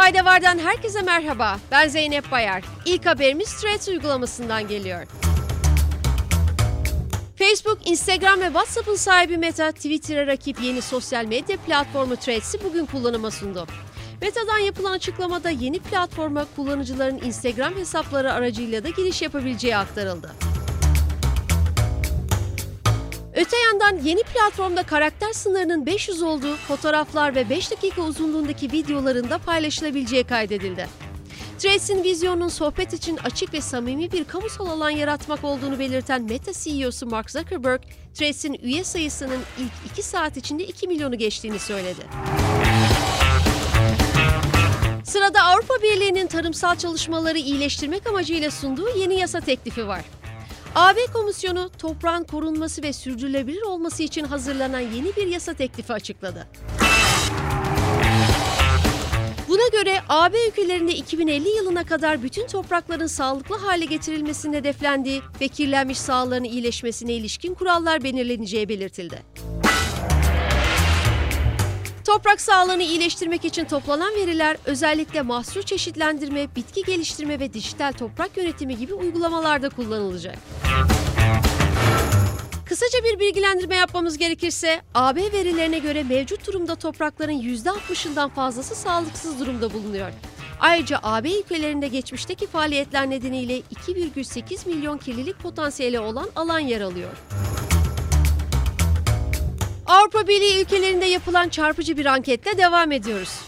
Fayda Var'dan herkese merhaba. Ben Zeynep Bayar. İlk haberimiz Threads uygulamasından geliyor. Facebook, Instagram ve WhatsApp'ın sahibi Meta, Twitter'a rakip yeni sosyal medya platformu Threads'i bugün kullanıma sundu. Meta'dan yapılan açıklamada yeni platforma kullanıcıların Instagram hesapları aracıyla da giriş yapabileceği aktarıldı. Öte yandan yeni platformda karakter sınırının 500 olduğu fotoğraflar ve 5 dakika uzunluğundaki videoların da paylaşılabileceği kaydedildi. Threads'in vizyonunun sohbet için açık ve samimi bir kamusal alan yaratmak olduğunu belirten Meta CEO'su Mark Zuckerberg, Threads'in üye sayısının ilk 2 saat içinde 2 milyonu geçtiğini söyledi. Sırada Avrupa Birliği'nin tarımsal çalışmaları iyileştirmek amacıyla sunduğu yeni yasa teklifi var. AB Komisyonu toprağın korunması ve sürdürülebilir olması için hazırlanan yeni bir yasa teklifi açıkladı. Buna göre AB ülkelerinde 2050 yılına kadar bütün toprakların sağlıklı hale getirilmesinin hedeflendiği ve kirlenmiş sahaların iyileşmesine ilişkin kurallar belirleneceği belirtildi. Toprak sağlığını iyileştirmek için toplanan veriler özellikle mahsul çeşitlendirme, bitki geliştirme ve dijital toprak yönetimi gibi uygulamalarda kullanılacak. Kısaca bir bilgilendirme yapmamız gerekirse, AB verilerine göre mevcut durumda toprakların %60'ından fazlası sağlıksız durumda bulunuyor. Ayrıca AB ülkelerinde geçmişteki faaliyetler nedeniyle 2,8 milyon kirlilik potansiyeli olan alan yer alıyor. Avrupa Birliği ülkelerinde yapılan çarpıcı bir anketle devam ediyoruz.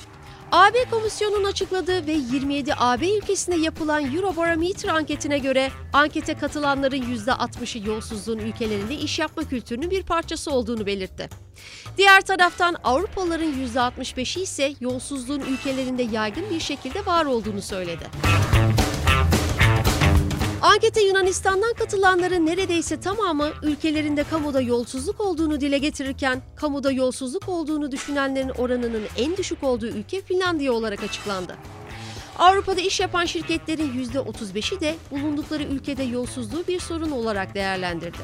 AB Komisyonu'nun açıkladığı ve 27 AB ülkesinde yapılan Eurobarometer anketine göre ankete katılanların %60'ı yolsuzluğun ülkelerinde iş yapma kültürünün bir parçası olduğunu belirtti. Diğer taraftan Avrupalıların %65'i ise yolsuzluğun ülkelerinde yaygın bir şekilde var olduğunu söyledi. Ankete Yunanistan'dan katılanların neredeyse tamamı ülkelerinde kamuda yolsuzluk olduğunu dile getirirken, kamuda yolsuzluk olduğunu düşünenlerin oranının en düşük olduğu ülke Finlandiya olarak açıklandı. Avrupa'da iş yapan şirketlerin %35'i de bulundukları ülkede yolsuzluğu bir sorun olarak değerlendirdi.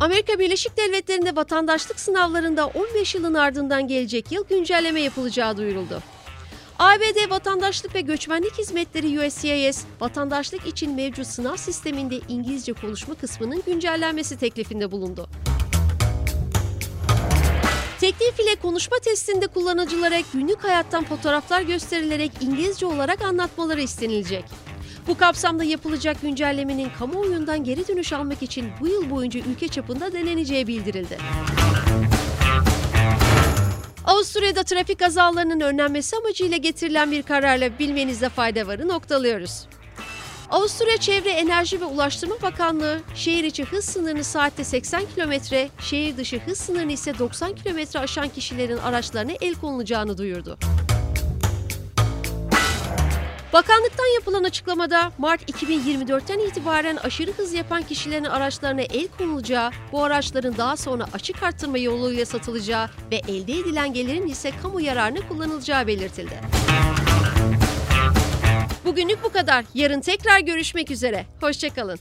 Amerika Birleşik Devletleri'nde vatandaşlık sınavlarında 15 yılın ardından gelecek yıl güncelleme yapılacağı duyuruldu. ABD Vatandaşlık ve Göçmenlik Hizmetleri USCIS, vatandaşlık için mevcut sınav sisteminde İngilizce konuşma kısmının güncellenmesi teklifinde bulundu. Teklif ile konuşma testinde kullanıcılara günlük hayattan fotoğraflar gösterilerek İngilizce olarak anlatmaları istenilecek. Bu kapsamda yapılacak güncellemenin kamuoyundan geri dönüş almak için bu yıl boyunca ülke çapında deneneceği bildirildi. Avusturya'da trafik kazalarının önlenmesi amacıyla getirilen bir kararla bilmenizde fayda varı noktalıyoruz. Avusturya Çevre Enerji ve Ulaştırma Bakanlığı şehir içi hız sınırını saatte 80 km, şehir dışı hız sınırını ise 90 km aşan kişilerin araçlarına el konulacağını duyurdu. Bakanlıktan yapılan açıklamada Mart 2024'ten itibaren aşırı hız yapan kişilerin araçlarına el konulacağı, bu araçların daha sonra açık arttırma yoluyla satılacağı ve elde edilen gelirin ise kamu yararına kullanılacağı belirtildi. Bugünlük bu kadar. Yarın tekrar görüşmek üzere. Hoşçakalın.